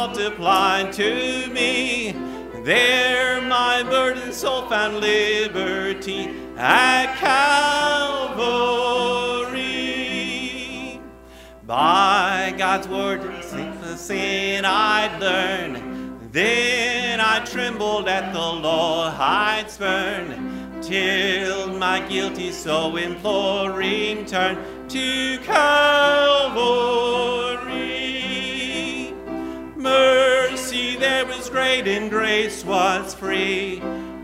multiplied to me. There my burdened soul found liberty at Calvary. By God's word, the sin I'd learn. Then I trembled at the law I'd spurn, till my guilty soul imploring turned to Calvary. Mercy there was great and grace was free.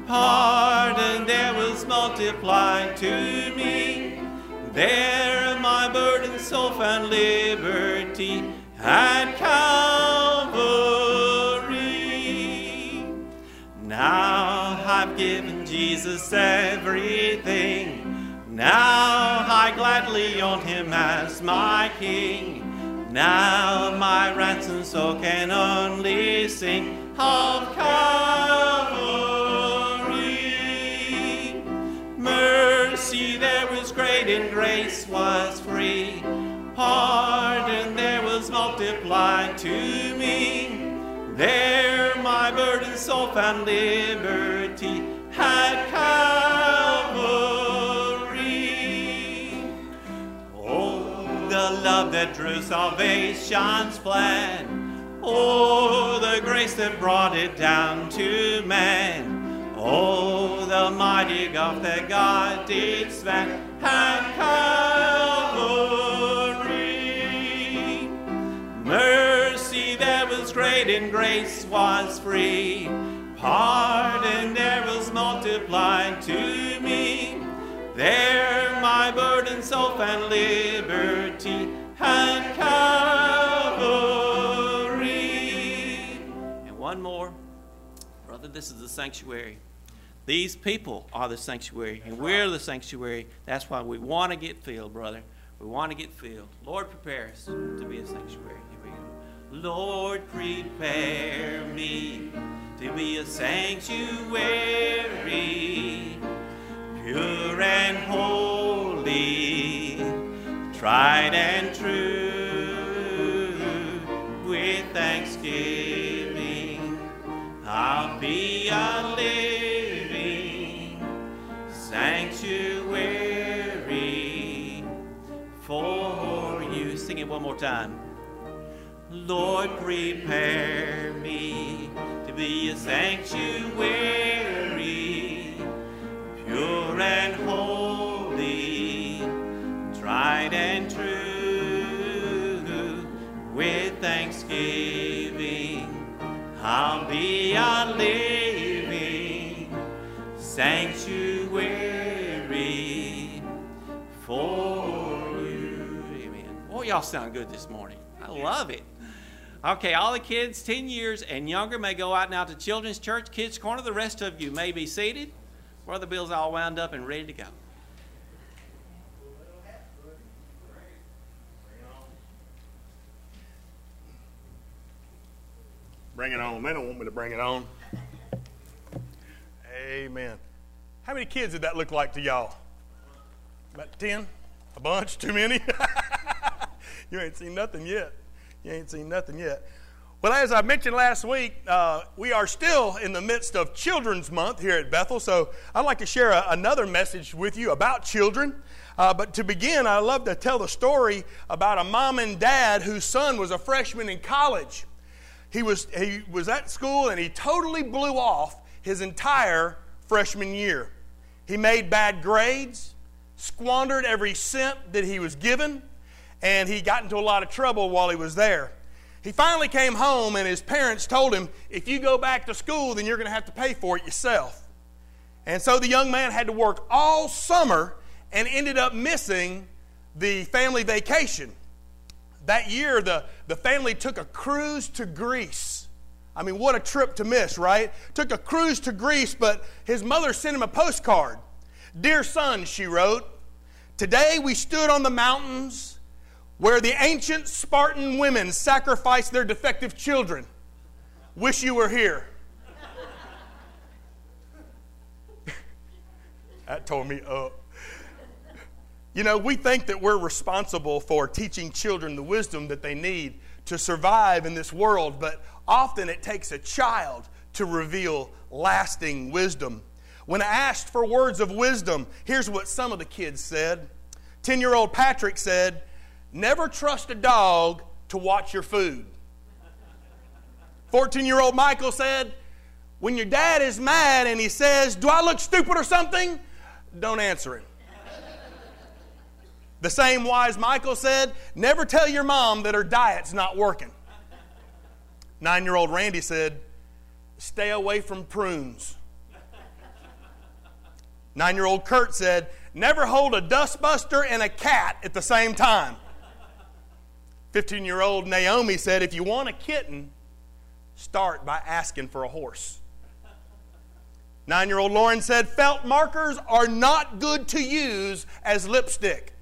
Pardon there was multiplied to me. There my burdened soul found liberty at Calvary. Now I've given Jesus everything. Now I gladly own him as my king. Now my ransomed soul can only sing of Calvary. Mercy there was great and grace was free. Pardon there was multiplied to me. There my burdened soul found liberty at Calvary. The love that drew salvation's plan. Oh, the grace that brought it down to man. Oh, the mighty gulf that God did span at Calvary. Mercy that was great and grace was free. Pardon there was multiplied to. There my burden soul found liberty at Calvary. And one more. Brother, this is the sanctuary. These people are the sanctuary, and we're the sanctuary. That's why we want to get filled, brother. We want to get filled. Lord, prepare us to be a sanctuary. Here we go. Lord, prepare me to be a sanctuary, pure and holy, tried and true, with thanksgiving. I'll be a living sanctuary for you. Sing it one more time. Lord, prepare me to be a sanctuary, y'all sound good this morning. I love it. Okay, all the kids 10 years and younger may go out now to Children's Church, Kids Corner. The rest of you may be seated. Brother Bill's all wound up and ready to go. Bring it on. They don't want me to bring it on. Amen. How many kids did that look like to y'all? About 10? A bunch? Too many? you ain't seen nothing yet. You ain't seen nothing yet. Well, as I mentioned last week, uh, we are still in the midst of Children's Month here at Bethel, so I'd like to share a, another message with you about children. Uh, but to begin, I'd love to tell the story about a mom and dad whose son was a freshman in college. He was, he was at school and he totally blew off his entire freshman year. He made bad grades, squandered every cent that he was given, and he got into a lot of trouble while he was there. He finally came home, and his parents told him, If you go back to school, then you're going to have to pay for it yourself. And so the young man had to work all summer and ended up missing the family vacation. That year, the, the family took a cruise to Greece. I mean, what a trip to miss, right? Took a cruise to Greece, but his mother sent him a postcard. Dear son, she wrote, Today we stood on the mountains where the ancient Spartan women sacrificed their defective children. Wish you were here. that tore me up. You know, we think that we're responsible for teaching children the wisdom that they need to survive in this world, but often it takes a child to reveal lasting wisdom. When asked for words of wisdom, here's what some of the kids said. 10 year old Patrick said, Never trust a dog to watch your food. 14 year old Michael said, When your dad is mad and he says, Do I look stupid or something? Don't answer him. The same wise Michael said, Never tell your mom that her diet's not working. Nine year old Randy said, Stay away from prunes. Nine year old Kurt said, Never hold a dustbuster and a cat at the same time. 15 year old Naomi said, If you want a kitten, start by asking for a horse. Nine year old Lauren said, Felt markers are not good to use as lipstick.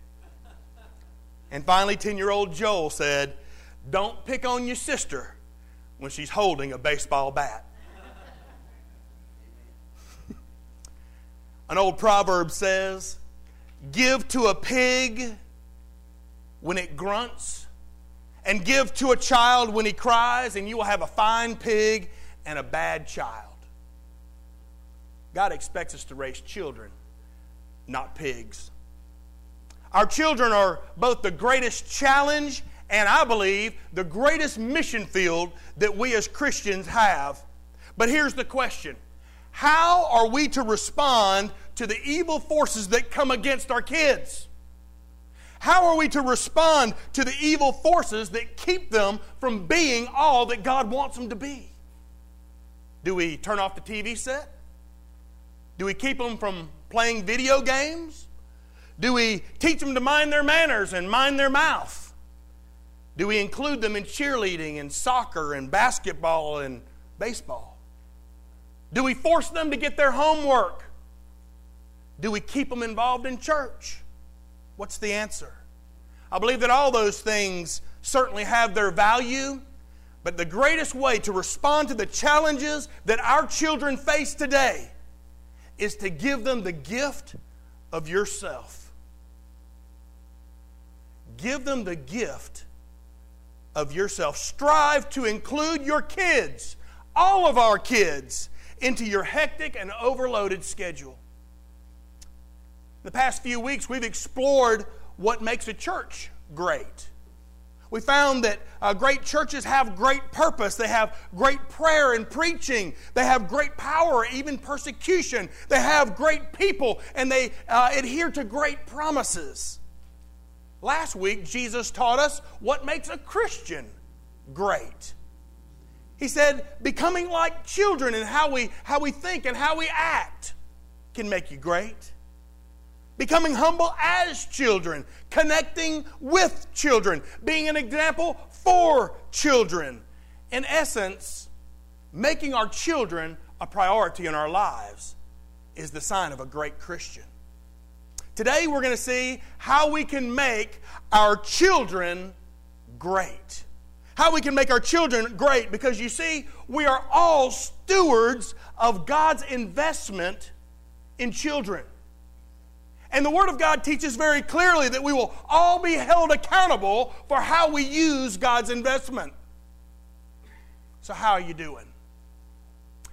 And finally, 10 year old Joel said, Don't pick on your sister when she's holding a baseball bat. An old proverb says, Give to a pig when it grunts, and give to a child when he cries, and you will have a fine pig and a bad child. God expects us to raise children, not pigs. Our children are both the greatest challenge and I believe the greatest mission field that we as Christians have. But here's the question How are we to respond to the evil forces that come against our kids? How are we to respond to the evil forces that keep them from being all that God wants them to be? Do we turn off the TV set? Do we keep them from playing video games? Do we teach them to mind their manners and mind their mouth? Do we include them in cheerleading and soccer and basketball and baseball? Do we force them to get their homework? Do we keep them involved in church? What's the answer? I believe that all those things certainly have their value, but the greatest way to respond to the challenges that our children face today is to give them the gift of yourself. Give them the gift of yourself. Strive to include your kids, all of our kids, into your hectic and overloaded schedule. The past few weeks, we've explored what makes a church great. We found that uh, great churches have great purpose. They have great prayer and preaching. They have great power, even persecution. They have great people, and they uh, adhere to great promises. Last week, Jesus taught us what makes a Christian great. He said, becoming like children and how we, how we think and how we act can make you great becoming humble as children, connecting with children, being an example for children. In essence, making our children a priority in our lives is the sign of a great Christian. Today, we're going to see how we can make our children great. How we can make our children great because you see, we are all stewards of God's investment in children. And the Word of God teaches very clearly that we will all be held accountable for how we use God's investment. So, how are you doing?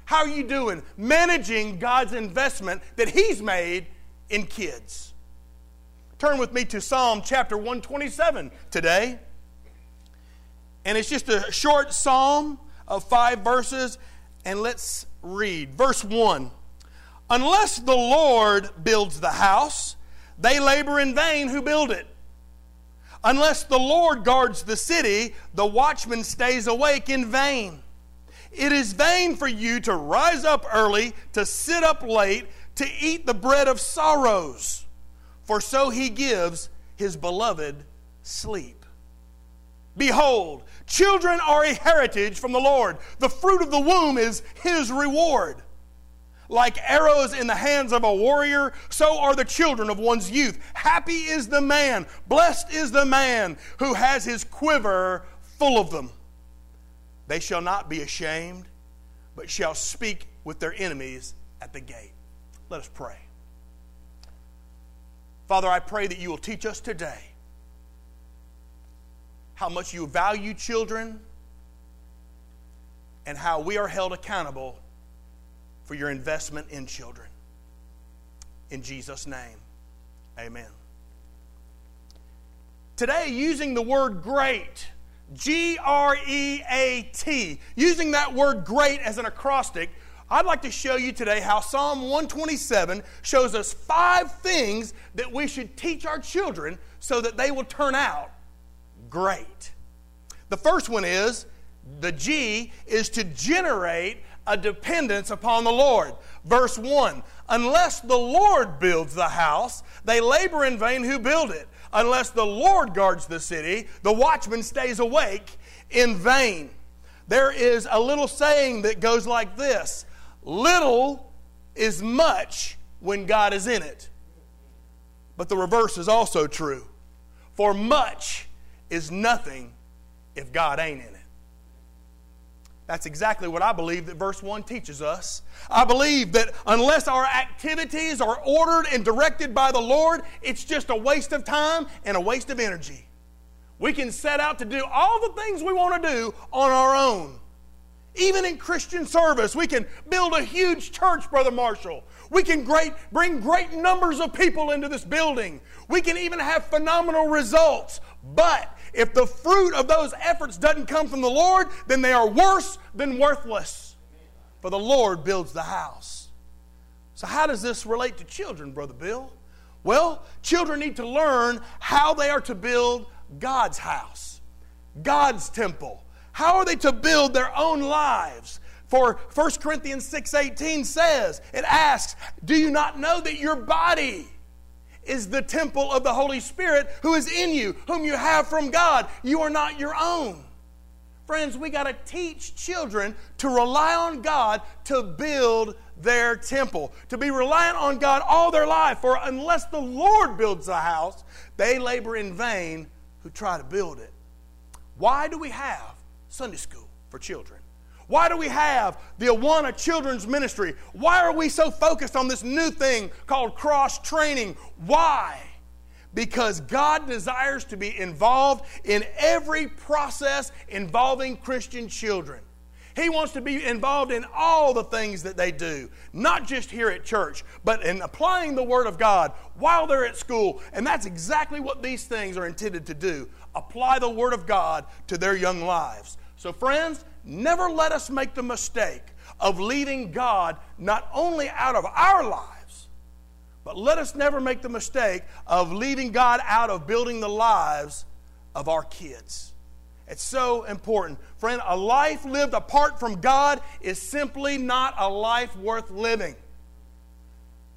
How are you doing managing God's investment that He's made in kids? Turn with me to Psalm chapter 127 today. And it's just a short psalm of five verses. And let's read. Verse 1 Unless the Lord builds the house, they labor in vain who build it. Unless the Lord guards the city, the watchman stays awake in vain. It is vain for you to rise up early, to sit up late, to eat the bread of sorrows, for so he gives his beloved sleep. Behold, children are a heritage from the Lord. The fruit of the womb is his reward. Like arrows in the hands of a warrior, so are the children of one's youth. Happy is the man, blessed is the man who has his quiver full of them. They shall not be ashamed, but shall speak with their enemies at the gate. Let us pray. Father, I pray that you will teach us today how much you value children, and how we are held accountable for your investment in children. In Jesus' name, amen. Today, using the word great, G R E A T, using that word great as an acrostic, I'd like to show you today how Psalm 127 shows us five things that we should teach our children so that they will turn out great. The first one is the G is to generate a dependence upon the Lord. Verse 1 Unless the Lord builds the house, they labor in vain who build it. Unless the Lord guards the city, the watchman stays awake in vain. There is a little saying that goes like this Little is much when God is in it. But the reverse is also true. For much is nothing if God ain't in it. That's exactly what I believe that verse 1 teaches us. I believe that unless our activities are ordered and directed by the Lord, it's just a waste of time and a waste of energy. We can set out to do all the things we want to do on our own. Even in Christian service, we can build a huge church, Brother Marshall. We can great, bring great numbers of people into this building. We can even have phenomenal results. But if the fruit of those efforts doesn't come from the Lord, then they are worse than worthless. For the Lord builds the house. So, how does this relate to children, Brother Bill? Well, children need to learn how they are to build God's house, God's temple. How are they to build their own lives? For 1 Corinthians 6:18 says, it asks, "Do you not know that your body is the temple of the Holy Spirit who is in you, whom you have from God. You are not your own. Friends, we got to teach children to rely on God to build their temple, to be reliant on God all their life. For unless the Lord builds a house, they labor in vain who try to build it. Why do we have Sunday school for children? Why do we have the Awana Children's Ministry? Why are we so focused on this new thing called cross training? Why? Because God desires to be involved in every process involving Christian children. He wants to be involved in all the things that they do, not just here at church, but in applying the Word of God while they're at school. And that's exactly what these things are intended to do apply the Word of God to their young lives. So, friends, never let us make the mistake of leaving God not only out of our lives, but let us never make the mistake of leaving God out of building the lives of our kids. It's so important. Friend, a life lived apart from God is simply not a life worth living.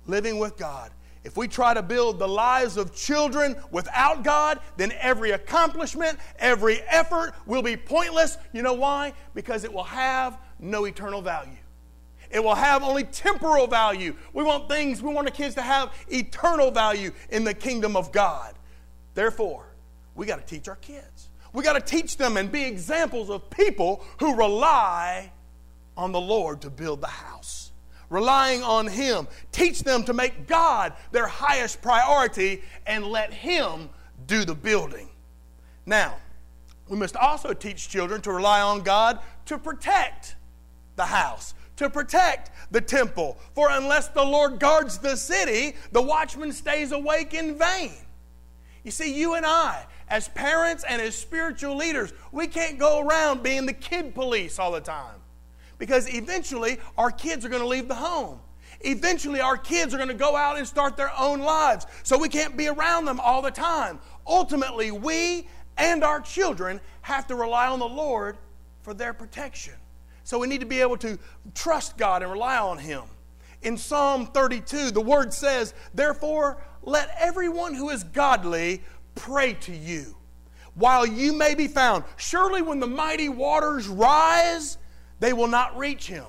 Living with God if we try to build the lives of children without God, then every accomplishment, every effort will be pointless. You know why? Because it will have no eternal value. It will have only temporal value. We want things, we want the kids to have eternal value in the kingdom of God. Therefore, we got to teach our kids. We got to teach them and be examples of people who rely on the Lord to build the house relying on Him. Teach them to make God their highest priority and let Him do the building. Now, we must also teach children to rely on God to protect the house, to protect the temple. For unless the Lord guards the city, the watchman stays awake in vain. You see, you and I, as parents and as spiritual leaders, we can't go around being the kid police all the time because eventually our kids are going to leave the home. Eventually, our kids are going to go out and start their own lives, so we can't be around them all the time. Ultimately, we and our children have to rely on the Lord for their protection. So we need to be able to trust God and rely on Him. In Psalm 32, the word says, Therefore, let everyone who is godly pray to you while you may be found. Surely, when the mighty waters rise, they will not reach him.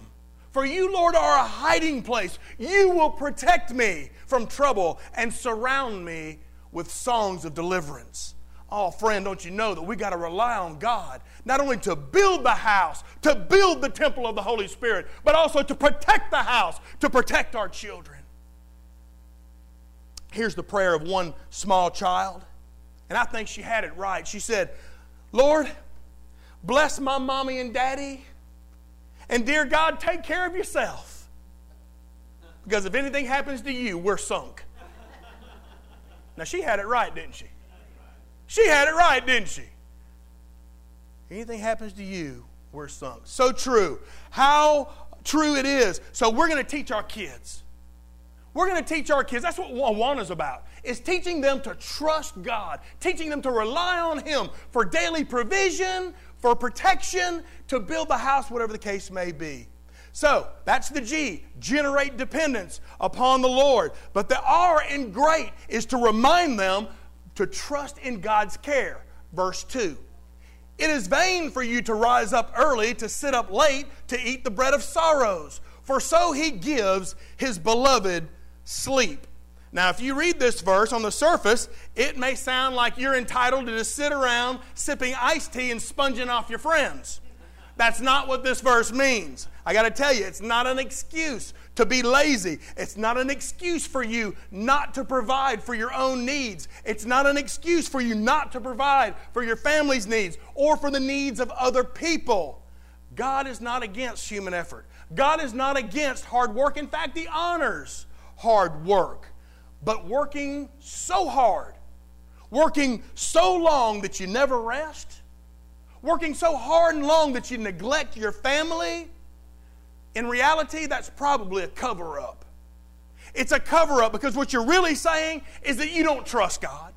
For you, Lord, are a hiding place. You will protect me from trouble and surround me with songs of deliverance. Oh, friend, don't you know that we got to rely on God not only to build the house, to build the temple of the Holy Spirit, but also to protect the house, to protect our children. Here's the prayer of one small child, and I think she had it right. She said, Lord, bless my mommy and daddy. And dear God, take care of yourself. Because if anything happens to you, we're sunk. Now, she had it right, didn't she? She had it right, didn't she? Anything happens to you, we're sunk. So true. How true it is. So we're going to teach our kids. We're going to teach our kids. That's what Awana's about. Is teaching them to trust God, teaching them to rely on Him for daily provision, for protection, to build the house, whatever the case may be. So that's the G, generate dependence upon the Lord. But the R in great is to remind them to trust in God's care. Verse 2. It is vain for you to rise up early, to sit up late, to eat the bread of sorrows, for so he gives his beloved sleep. Now, if you read this verse on the surface, it may sound like you're entitled to just sit around sipping iced tea and sponging off your friends. That's not what this verse means. I got to tell you, it's not an excuse to be lazy. It's not an excuse for you not to provide for your own needs. It's not an excuse for you not to provide for your family's needs or for the needs of other people. God is not against human effort. God is not against hard work. In fact, He honors hard work. But working so hard, working so long that you never rest, working so hard and long that you neglect your family, in reality, that's probably a cover up. It's a cover up because what you're really saying is that you don't trust God.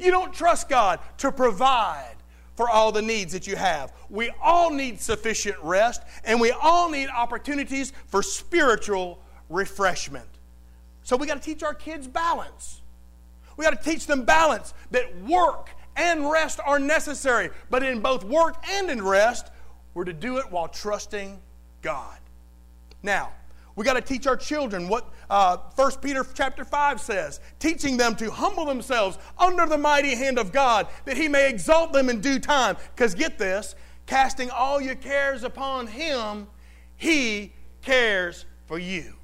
You don't trust God to provide for all the needs that you have. We all need sufficient rest, and we all need opportunities for spiritual refreshment. So we got to teach our kids balance. We got to teach them balance that work and rest are necessary, but in both work and in rest, we're to do it while trusting God. Now, we got to teach our children what uh, 1 Peter chapter 5 says, teaching them to humble themselves under the mighty hand of God, that he may exalt them in due time. Because get this, casting all your cares upon him, he cares for you.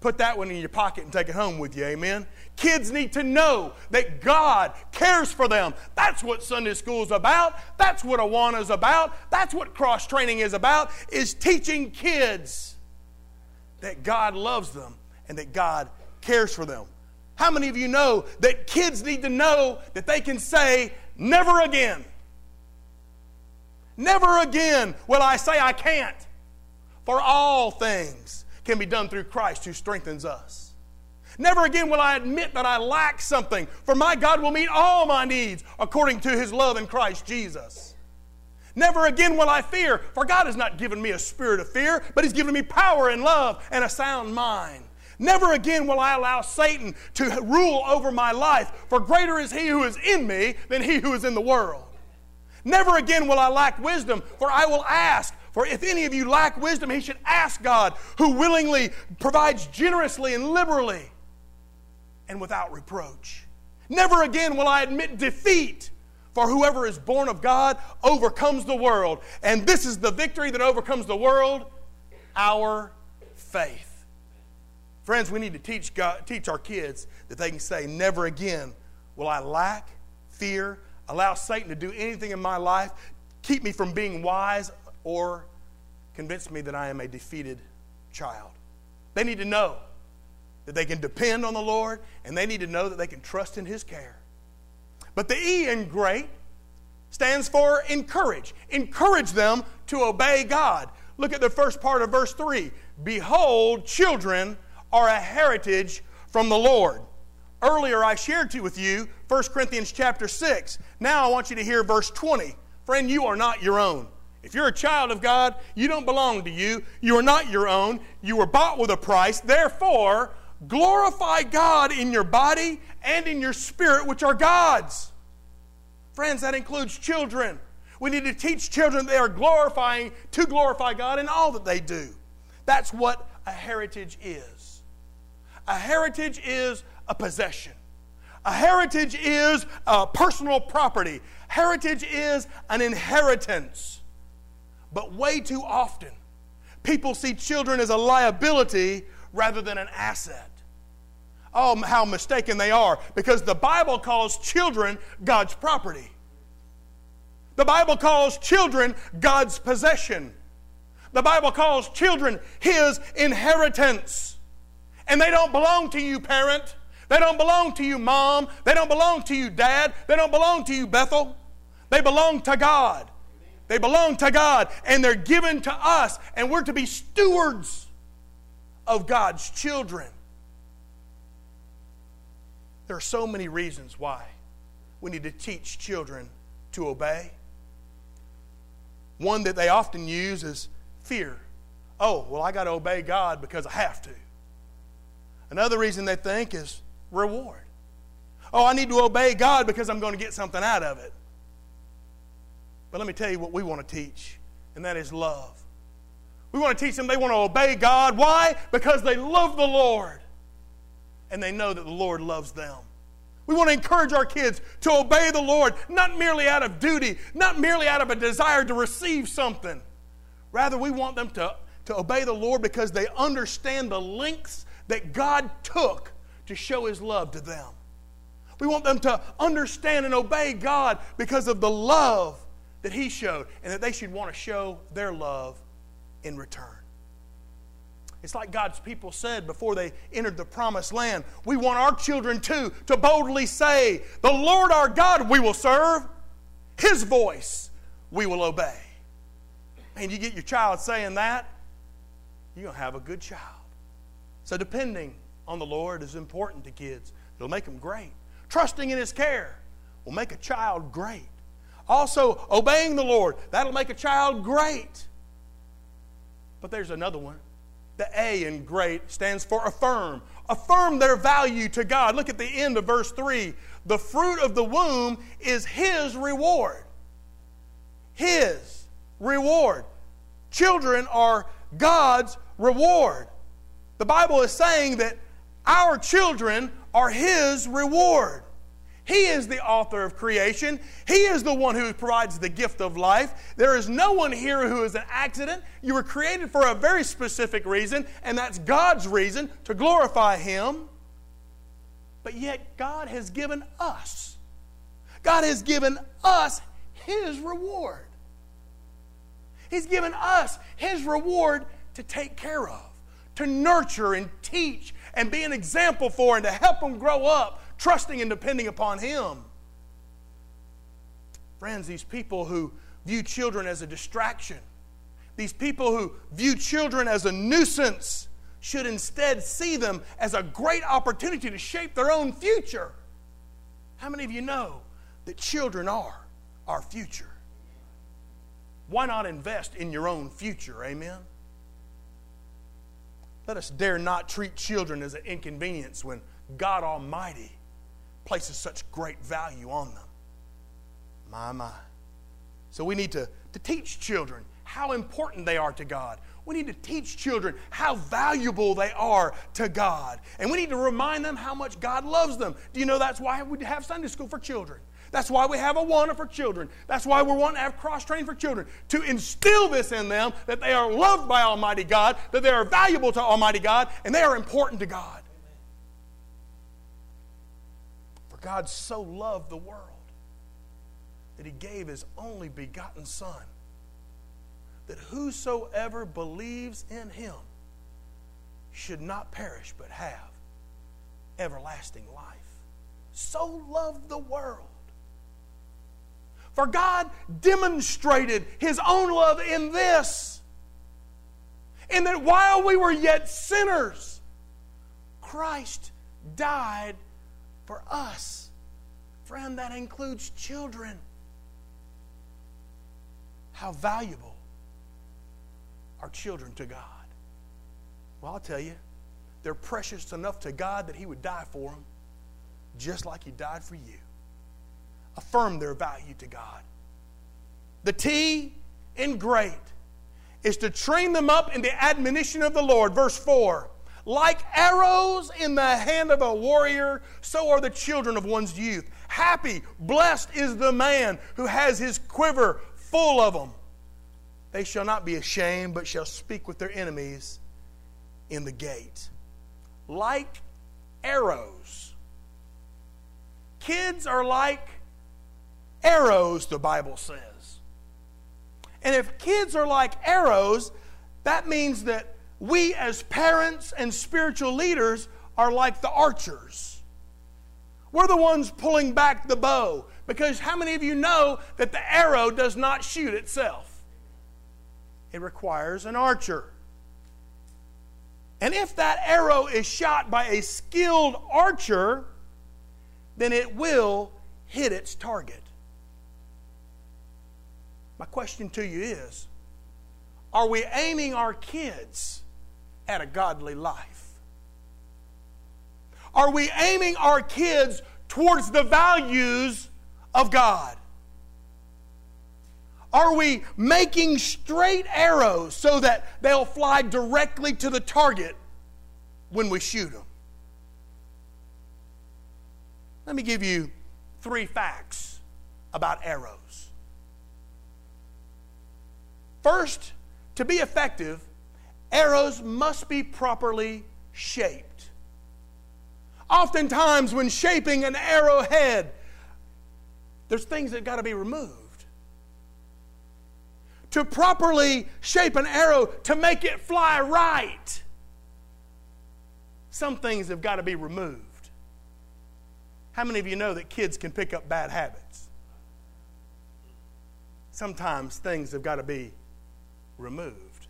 Put that one in your pocket and take it home with you, amen? Kids need to know that God cares for them. That's what Sunday school is about. That's what Awana is about. That's what cross training is about, is teaching kids that God loves them and that God cares for them. How many of you know that kids need to know that they can say, never again? Never again will I say I can't. For all things can be done through Christ who strengthens us. Never again will I admit that I lack something, for my God will meet all my needs according to his love in Christ Jesus. Never again will I fear, for God has not given me a spirit of fear, but he's given me power and love and a sound mind. Never again will I allow Satan to rule over my life, for greater is he who is in me than he who is in the world. Never again will I lack wisdom, for I will ask, for if any of you lack wisdom, he should ask God, who willingly provides generously and liberally and without reproach. Never again will I admit defeat, for whoever is born of God overcomes the world. And this is the victory that overcomes the world our faith. Friends, we need to teach, God, teach our kids that they can say, Never again will I lack, fear, allow Satan to do anything in my life, keep me from being wise, or convince me that I am a defeated child. They need to know that they can depend on the Lord, and they need to know that they can trust in His care. But the E in great stands for encourage. Encourage them to obey God. Look at the first part of verse 3. Behold, children are a heritage from the Lord. Earlier I shared to with you 1 Corinthians chapter 6. Now I want you to hear verse 20. Friend, you are not your own. If you're a child of God, you don't belong to you. You are not your own. You were bought with a price. Therefore, glorify God in your body and in your spirit, which are God's. Friends, that includes children. We need to teach children they are glorifying to glorify God in all that they do. That's what a heritage is. A heritage is a possession. A heritage is a personal property. Heritage is an inheritance. But way too often, people see children as a liability rather than an asset. Oh, how mistaken they are because the Bible calls children God's property. The Bible calls children God's possession. The Bible calls children His inheritance. And they don't belong to you, parent. They don't belong to you, mom. They don't belong to you, dad. They don't belong to you, Bethel. They belong to God. They belong to God, and they're given to us, and we're to be stewards of God's children. There are so many reasons why we need to teach children to obey. One that they often use is fear. Oh, well, I got to obey God because I have to. Another reason they think is reward. Oh, I need to obey God because I'm going to get something out of it. But let me tell you what we want to teach, and that is love. We want to teach them they want to obey God. Why? Because they love the Lord and they know that the Lord loves them. We want to encourage our kids to obey the Lord, not merely out of duty, not merely out of a desire to receive something. Rather, we want them to, to obey the Lord because they understand the lengths that God took to show His love to them. We want them to understand and obey God because of the love that He showed, and that they should want to show their love in return. It's like God's people said before they entered the promised land. We want our children too to boldly say, The Lord our God we will serve, His voice we will obey. And you get your child saying that, you're going to have a good child. So, depending on the Lord is important to kids. It'll make them great. Trusting in His care will make a child great. Also, obeying the Lord, that'll make a child great. But there's another one. The A in great stands for affirm. Affirm their value to God. Look at the end of verse 3. The fruit of the womb is His reward. His reward. Children are God's reward. The Bible is saying that our children are His reward. He is the author of creation. He is the one who provides the gift of life. There is no one here who is an accident. You were created for a very specific reason, and that's God's reason to glorify Him. But yet, God has given us, God has given us His reward. He's given us His reward to take care of, to nurture and teach and be an example for, and to help them grow up trusting and depending upon Him. Friends, these people who view children as a distraction, these people who view children as a nuisance, should instead see them as a great opportunity to shape their own future. How many of you know that children are our future? Why not invest in your own future? Amen? Let us dare not treat children as an inconvenience when God Almighty places such great value on them. My, my. So we need to, to teach children how important they are to God. We need to teach children how valuable they are to God. And we need to remind them how much God loves them. Do you know that's why we have Sunday school for children? That's why we have Awana for children. That's why we're wanting to have cross training for children. To instill this in them that they are loved by Almighty God, that they are valuable to Almighty God, and they are important to God. For God so loved the world that he gave his only begotten Son, that whosoever believes in him should not perish but have everlasting life. So loved the world. For God demonstrated his own love in this, in that while we were yet sinners, Christ died for us. Friend, that includes children. How valuable are children to God? Well, I'll tell you, they're precious enough to God that He would die for them, just like He died for you. Affirm their value to God. The T in great is to train them up in the admonition of the Lord. Verse 4 like arrows in the hand of a warrior, so are the children of one's youth. Happy, blessed is the man who has his quiver full of them. They shall not be ashamed, but shall speak with their enemies in the gate. Like arrows. Kids are like arrows, the Bible says. And if kids are like arrows, that means that we as parents and spiritual leaders are like the archers. We're the ones pulling back the bow. Because how many of you know that the arrow does not shoot itself? It requires an archer. And if that arrow is shot by a skilled archer, then it will hit its target. My question to you is Are we aiming our kids at a godly life? Are we aiming our kids towards the values of God? Are we making straight arrows so that they'll fly directly to the target when we shoot them? Let me give you three facts about arrows. First, to be effective, arrows must be properly shaped. Oftentimes, when shaping an arrowhead, there's things that got to be removed. To properly shape an arrow, to make it fly right, some things have got to be removed. How many of you know that kids can pick up bad habits? Sometimes things have got to be removed.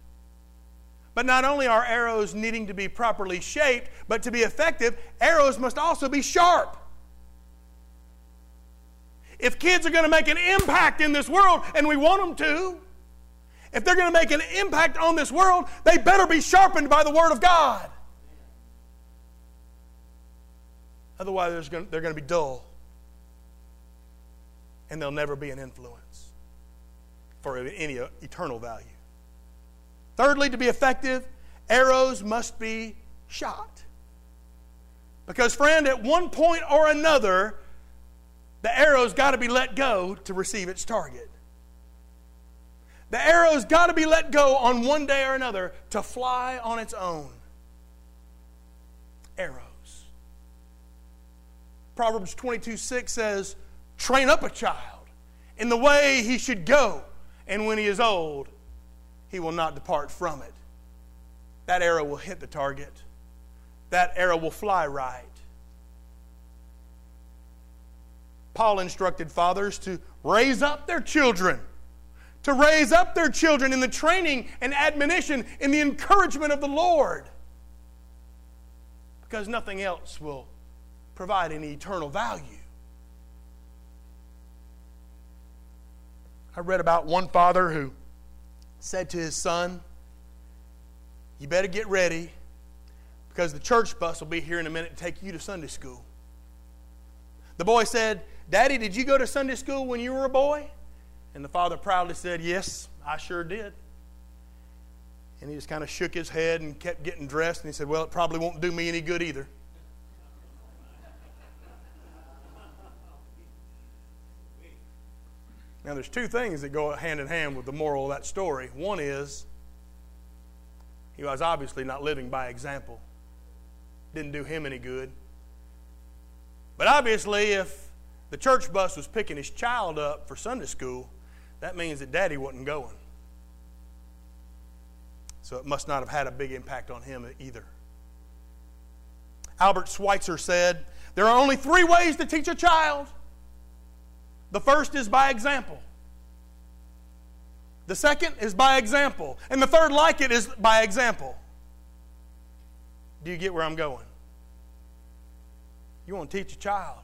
But not only are arrows needing to be properly shaped, but to be effective, arrows must also be sharp. If kids are going to make an impact in this world, and we want them to, if they're going to make an impact on this world, they better be sharpened by the Word of God. Otherwise, they're going to be dull, and they'll never be an influence for any uh, eternal value. Thirdly, to be effective, arrows must be shot. Because, friend, at one point or another, the arrow's got to be let go to receive its target. The arrow's got to be let go on one day or another to fly on its own. Arrows. Proverbs 22 6 says, Train up a child in the way he should go, and when he is old, he will not depart from it. That arrow will hit the target, that arrow will fly right. Paul instructed fathers to raise up their children, to raise up their children in the training and admonition, in the encouragement of the Lord, because nothing else will provide any eternal value. I read about one father who said to his son, You better get ready because the church bus will be here in a minute to take you to Sunday school. The boy said, Daddy, did you go to Sunday school when you were a boy? And the father proudly said, Yes, I sure did. And he just kind of shook his head and kept getting dressed. And he said, Well, it probably won't do me any good either. Now, there's two things that go hand in hand with the moral of that story. One is he was obviously not living by example, didn't do him any good. But obviously, if the church bus was picking his child up for Sunday school, that means that daddy wasn't going. So it must not have had a big impact on him either. Albert Schweitzer said, There are only three ways to teach a child the first is by example. The second is by example. And the third, like it, is by example. Do you get where I'm going? You want to teach a child?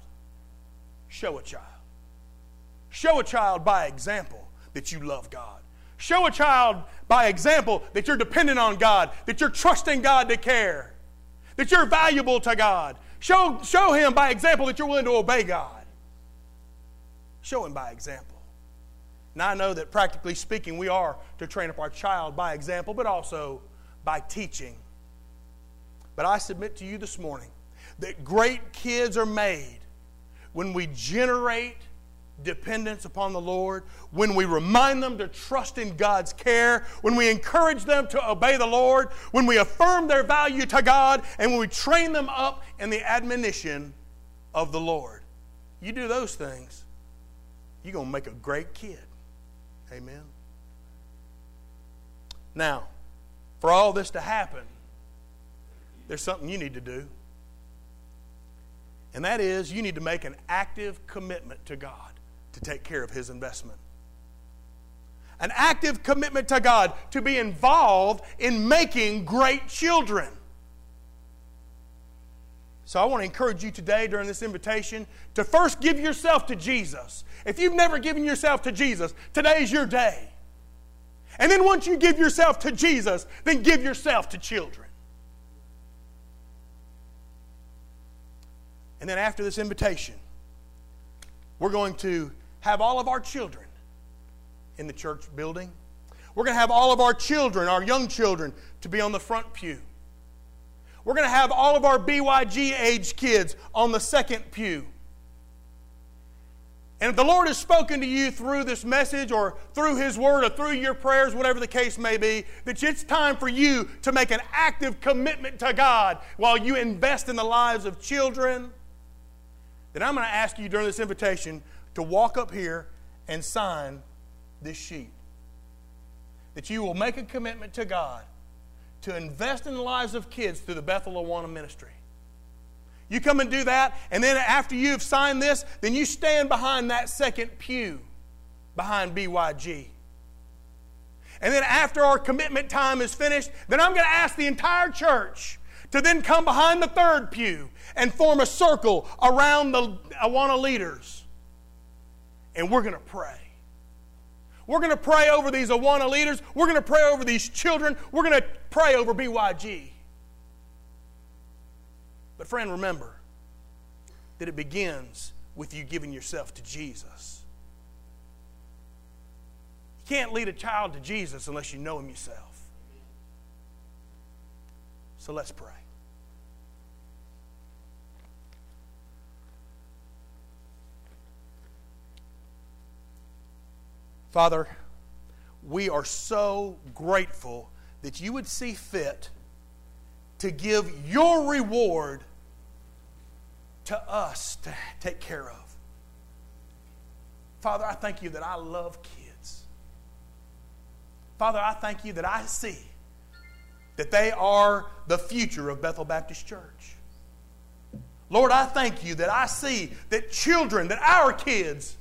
Show a child. Show a child by example that you love God. Show a child by example that you're dependent on God, that you're trusting God to care, that you're valuable to God. Show, show him by example that you're willing to obey God. Show him by example. Now, I know that practically speaking, we are to train up our child by example, but also by teaching. But I submit to you this morning that great kids are made when we generate dependence upon the Lord, when we remind them to trust in God's care, when we encourage them to obey the Lord, when we affirm their value to God, and when we train them up in the admonition of the Lord. You do those things, you're going to make a great kid. Amen. Now, for all this to happen, there's something you need to do. And that is, you need to make an active commitment to God to take care of His investment. An active commitment to God to be involved in making great children. So I want to encourage you today during this invitation to first give yourself to Jesus. If you've never given yourself to Jesus, today's your day. And then once you give yourself to Jesus, then give yourself to children. And then after this invitation, we're going to have all of our children in the church building. We're going to have all of our children, our young children, to be on the front pew. We're going to have all of our BYG age kids on the second pew. And if the Lord has spoken to you through this message or through His Word or through your prayers, whatever the case may be, that it's time for you to make an active commitment to God while you invest in the lives of children, then I'm going to ask you during this invitation to walk up here and sign this sheet. That you will make a commitment to God to invest in the lives of kids through the Bethel Awana ministry. You come and do that, and then after you've signed this, then you stand behind that second pew behind BYG. And then after our commitment time is finished, then I'm going to ask the entire church to then come behind the third pew and form a circle around the Awana leaders. And we're going to pray. We're going to pray over these Awana leaders. We're going to pray over these children. We're going to pray over BYG. But, friend, remember that it begins with you giving yourself to Jesus. You can't lead a child to Jesus unless you know him yourself. So let's pray. Father, we are so grateful that you would see fit to give your reward to us to take care of. Father, I thank you that I love kids. Father, I thank you that I see that they are the future of Bethel Baptist Church. Lord, I thank you that I see that children, that our kids,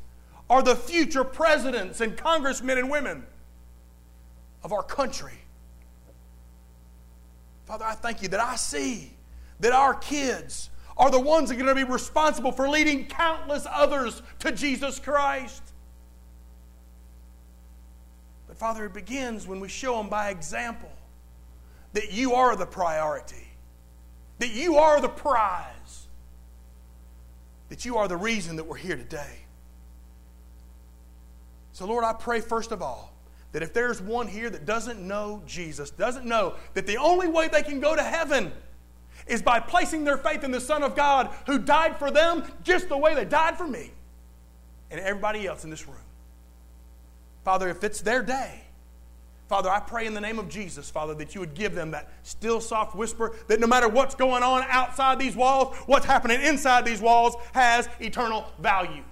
are the future presidents and congressmen and women of our country. Father, I thank you that I see that our kids are the ones that are going to be responsible for leading countless others to Jesus Christ. But Father, it begins when we show them by example that you are the priority, that you are the prize, that you are the reason that we're here today. So, Lord, I pray first of all that if there's one here that doesn't know Jesus, doesn't know that the only way they can go to heaven is by placing their faith in the Son of God who died for them just the way they died for me and everybody else in this room. Father, if it's their day, Father, I pray in the name of Jesus, Father, that you would give them that still soft whisper that no matter what's going on outside these walls, what's happening inside these walls has eternal value.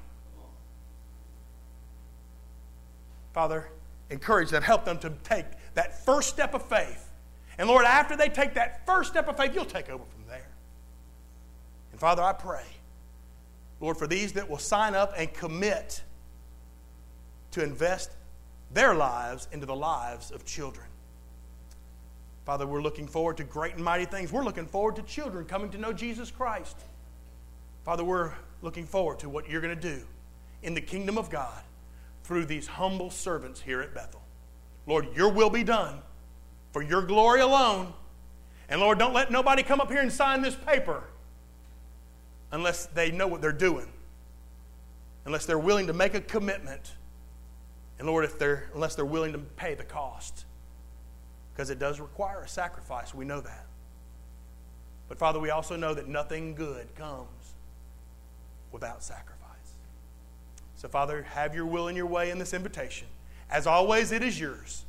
Father, encourage them, help them to take that first step of faith. And Lord, after they take that first step of faith, you'll take over from there. And Father, I pray, Lord, for these that will sign up and commit to invest their lives into the lives of children. Father, we're looking forward to great and mighty things. We're looking forward to children coming to know Jesus Christ. Father, we're looking forward to what you're going to do in the kingdom of God through these humble servants here at Bethel. Lord, your will be done for your glory alone. And Lord, don't let nobody come up here and sign this paper unless they know what they're doing, unless they're willing to make a commitment. And Lord, if they're, unless they're willing to pay the cost, because it does require a sacrifice, we know that. But Father, we also know that nothing good comes without sacrifice. So, Father, have your will and your way in this invitation. As always, it is yours,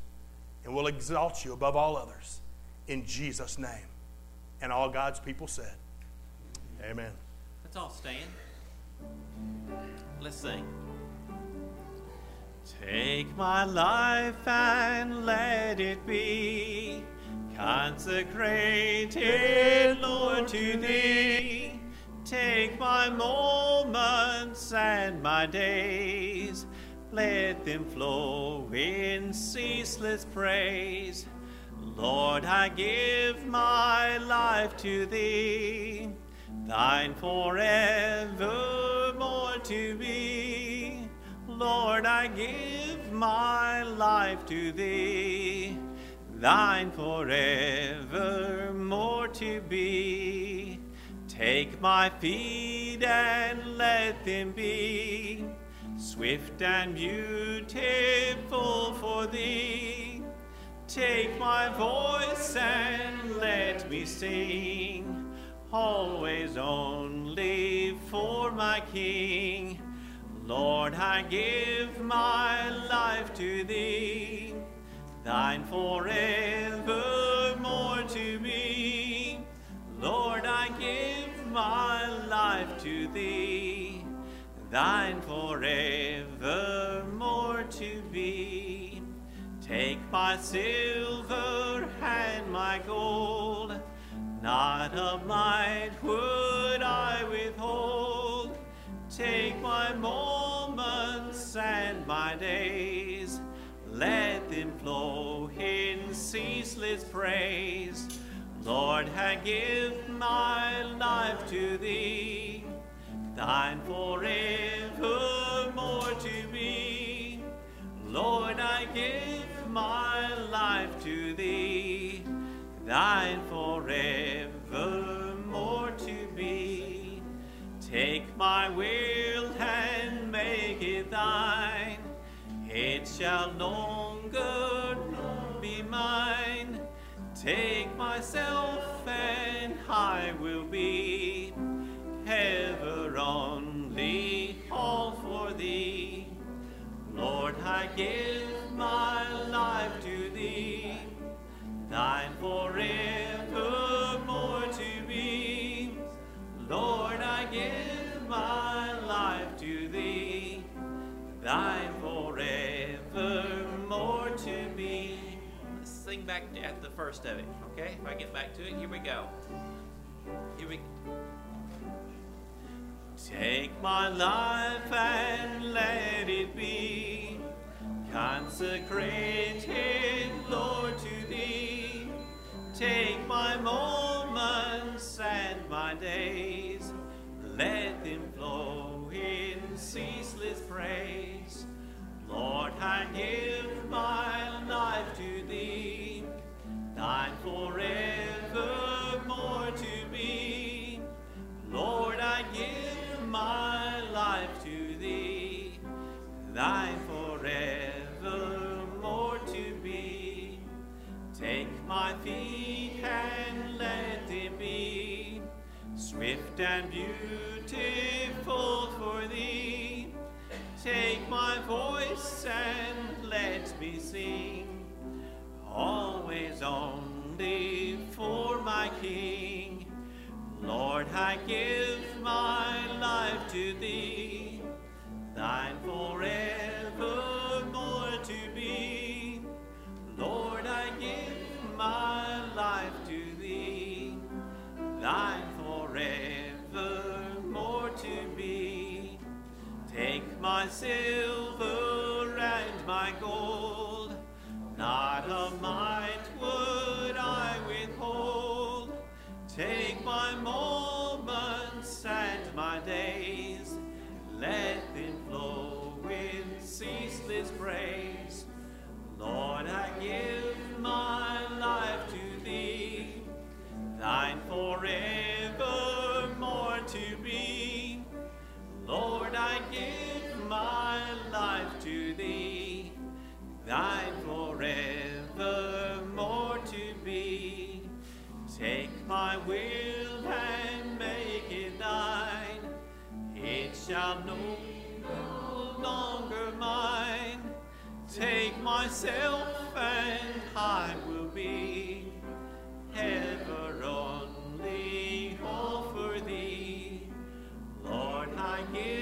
and we'll exalt you above all others. In Jesus' name. And all God's people said, Amen. Let's all stand. Let's sing. Take my life and let it be consecrated, Lord, to thee. Take my moments and my days, let them flow in ceaseless praise. Lord, I give my life to thee, thine forevermore to be. Lord, I give my life to thee, thine forevermore to be. Take my feet and let them be swift and beautiful for thee. Take my voice and let me sing, always only for my King. Lord, I give my life to thee, thine forevermore to me. Lord, I give my life to thee, thine forevermore to be. Take my silver and my gold, not a mite would I withhold. Take my moments and my days, let them flow in ceaseless praise. Lord, I give my life to thee, thine forevermore to be. Lord, I give my life to thee, thine forevermore to be. Take my will and make it thine, it shall no longer be mine. Take myself and I will Lord, I give my life to thee, thine forevermore to be. Lord, I give my life to thee, thine forevermore to be. Let's sing back at the first of it, okay? If I get back to it, here we go. Here we Take my life and let it be consecrated, Lord, to thee. Take my moments and my days, let them flow in ceaseless praise. Lord, I give my life to thee, thine forevermore to be. Lord, I give my life to thee, thine feet and let them be swift and beautiful for thee. Take my voice and let me sing, always only for my King. Lord, I give my life to thee, thine forevermore to be. Lord, I give my life to thee, thine forevermore to be. Take my silver and my gold, not a mite would I withhold. Take my moments and my days, let them flow in ceaseless praise. Lord, I give I give my life to thee, thine forevermore to be. Take my will and make it thine, it shall no longer mine. Take myself and I will be ever only all for thee. Lord, I give